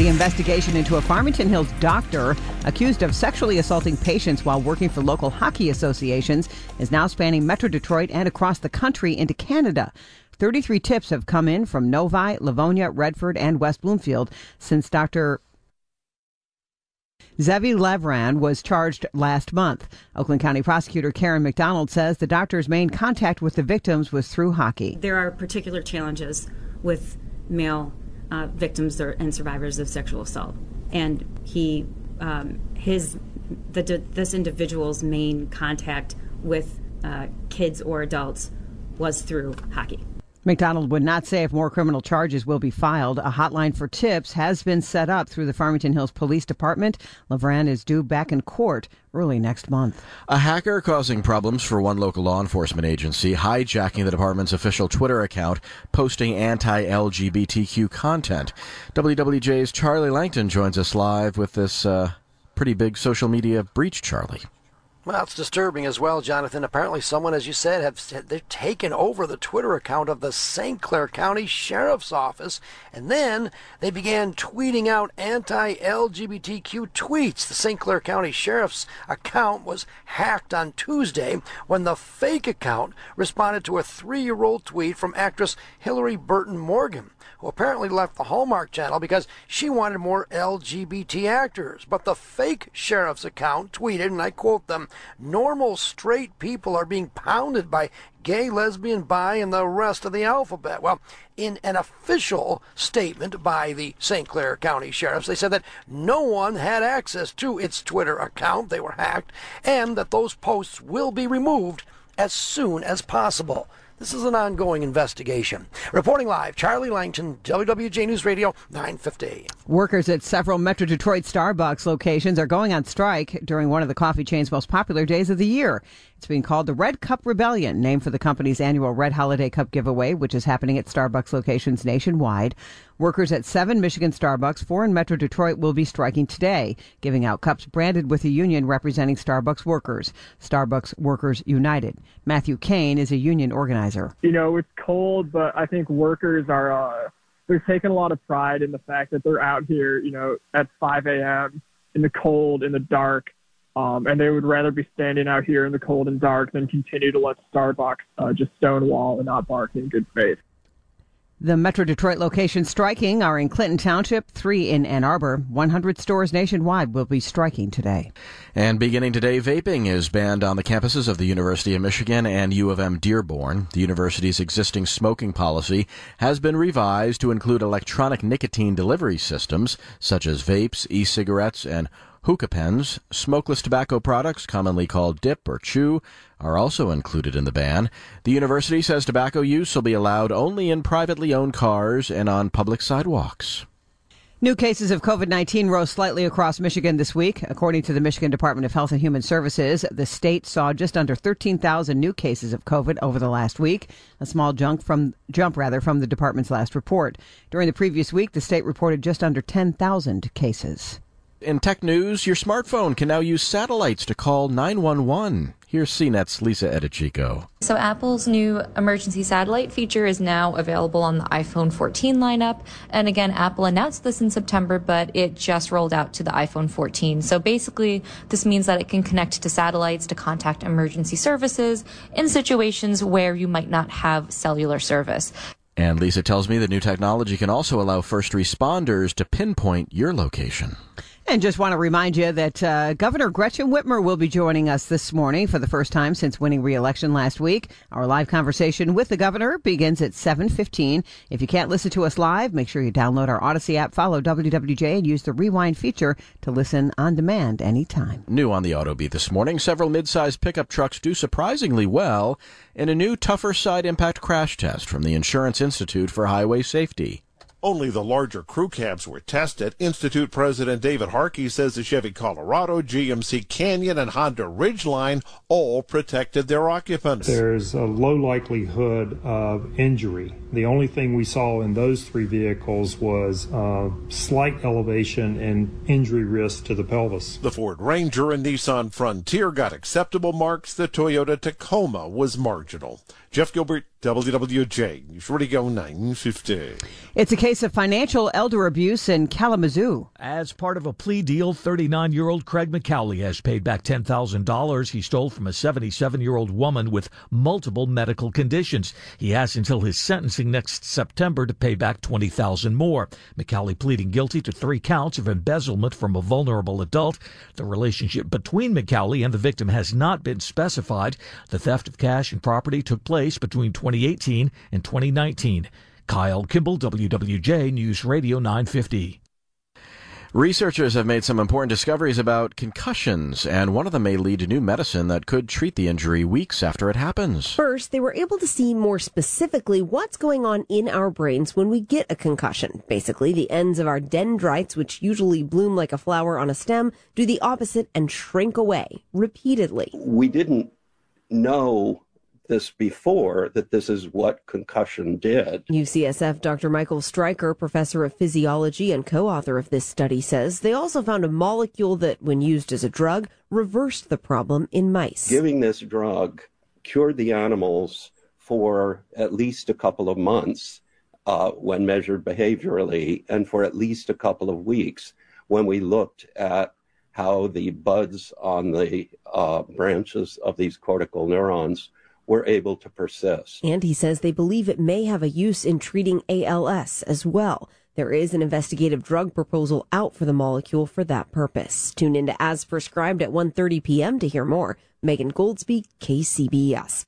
The investigation into a Farmington Hills doctor accused of sexually assaulting patients while working for local hockey associations is now spanning Metro Detroit and across the country into Canada. 33 tips have come in from Novi, Livonia, Redford, and West Bloomfield since Dr. Zvi Levran was charged last month. Oakland County prosecutor Karen McDonald says the doctor's main contact with the victims was through hockey. There are particular challenges with male uh, victims or, and survivors of sexual assault, and he, um, his, the, this individual's main contact with uh, kids or adults was through hockey. McDonald would not say if more criminal charges will be filed. A hotline for tips has been set up through the Farmington Hills Police Department. Levran is due back in court early next month. A hacker causing problems for one local law enforcement agency, hijacking the department's official Twitter account, posting anti LGBTQ content. WWJ's Charlie Langton joins us live with this uh, pretty big social media breach, Charlie. Well, it's disturbing as well, Jonathan. Apparently, someone, as you said, have they've taken over the Twitter account of the St. Clair County Sheriff's Office, and then they began tweeting out anti-LGBTQ tweets. The St. Clair County Sheriff's account was hacked on Tuesday when the fake account responded to a three-year-old tweet from actress Hilarie Burton Morgan who apparently left the Hallmark Channel because she wanted more LGBT actors. But the fake sheriff's account tweeted, and I quote them normal straight people are being pounded by gay, lesbian, bi, and the rest of the alphabet. Well, in an official statement by the St. Clair County Sheriffs, they said that no one had access to its Twitter account, they were hacked, and that those posts will be removed as soon as possible. This is an ongoing investigation. Reporting live, Charlie Langton, WWJ News Radio, 950. Workers at several Metro Detroit Starbucks locations are going on strike during one of the coffee chain's most popular days of the year. It's being called the Red Cup Rebellion, named for the company's annual Red Holiday Cup giveaway, which is happening at Starbucks locations nationwide. Workers at seven Michigan Starbucks, four in Metro Detroit, will be striking today, giving out cups branded with a union representing Starbucks workers, Starbucks Workers United. Matthew Kane is a union organizer. You know, it's cold, but I think workers are, uh, they're taking a lot of pride in the fact that they're out here, you know, at 5 a.m. in the cold, in the dark, um, and they would rather be standing out here in the cold and dark than continue to let Starbucks uh, just stonewall and not bark in good faith. The Metro Detroit locations striking are in Clinton Township, three in Ann Arbor. 100 stores nationwide will be striking today. And beginning today, vaping is banned on the campuses of the University of Michigan and U of M Dearborn. The university's existing smoking policy has been revised to include electronic nicotine delivery systems, such as vapes, e cigarettes, and Hookah pens, smokeless tobacco products, commonly called dip or chew, are also included in the ban. The university says tobacco use will be allowed only in privately owned cars and on public sidewalks. New cases of COVID 19 rose slightly across Michigan this week. According to the Michigan Department of Health and Human Services, the state saw just under 13,000 new cases of COVID over the last week, a small jump from jump rather from the department's last report. During the previous week, the state reported just under 10,000 cases. In tech news, your smartphone can now use satellites to call 911. Here's CNET's Lisa Eadicicco. So, Apple's new emergency satellite feature is now available on the iPhone 14 lineup. And again, Apple announced this in September, but it just rolled out to the iPhone 14. So, basically, this means that it can connect to satellites to contact emergency services in situations where you might not have cellular service. And Lisa tells me the new technology can also allow first responders to pinpoint your location. And just want to remind you that uh, Governor Gretchen Whitmer will be joining us this morning for the first time since winning re-election last week. Our live conversation with the governor begins at 7:15. If you can't listen to us live, make sure you download our Audacy app, follow WWJ, and use the rewind feature to listen on demand anytime. New on the Auto Beat this morning, several mid-sized pickup trucks do surprisingly well in a new tougher side impact crash test from the Insurance Institute for Highway Safety. Only the larger crew cabs were tested. Institute President David Harkey says the Chevy Colorado, GMC Canyon, and Honda Ridgeline all protected their occupants. There's a low likelihood of injury. The only thing we saw in those three vehicles was a slight elevation in injury risk to the pelvis. The Ford Ranger and Nissan Frontier got acceptable marks. The Toyota Tacoma was marginal. Jeff Gilbert, WWJ, News Radio 950. It's a case of financial elder abuse in Kalamazoo. As part of a plea deal, 39 year old Craig McCauley has paid back $10,000 he stole from a 77 year old woman with multiple medical conditions. He has until his sentencing next September to pay back $20,000 more. McCauley pleading guilty to three counts of embezzlement from a vulnerable adult. The relationship between McCauley and the victim has not been specified. The theft of cash and property took place between 2018 and 2019. Kyle Kimball, WWJ News Radio 950. Researchers have made some important discoveries about concussions, and one of them may lead to new medicine that could treat the injury weeks after it happens. First, they were able to see more specifically what's going on in our brains when we get a concussion. Basically, the ends of our dendrites, which usually bloom like a flower on a stem, do the opposite and shrink away repeatedly. We didn't know this before that this is what concussion did. UCSF Dr. Michael Stryker, professor of physiology and co author of this study, says they also found a molecule that, when used as a drug, reversed the problem in mice. Giving this drug cured the animals for at least a couple of months uh, when measured behaviorally, and for at least a couple of weeks when we looked at how the buds on the uh, branches of these cortical neurons were able to persist. And he says they believe it may have a use in treating ALS as well. There is an investigative drug proposal out for the molecule for that purpose. Tune into As Prescribed at 1.30 p.m. to hear more. Megan Goldsby, KCBS.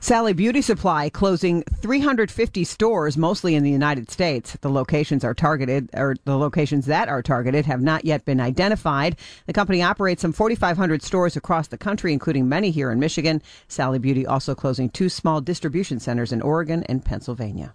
Sally Beauty Supply closing 350 stores, mostly in the United States. The locations are targeted, or the locations that are targeted have not yet been identified. The company operates some 4,500 stores across the country, including many here in Michigan. Sally Beauty also closing two small distribution centers in Oregon and Pennsylvania.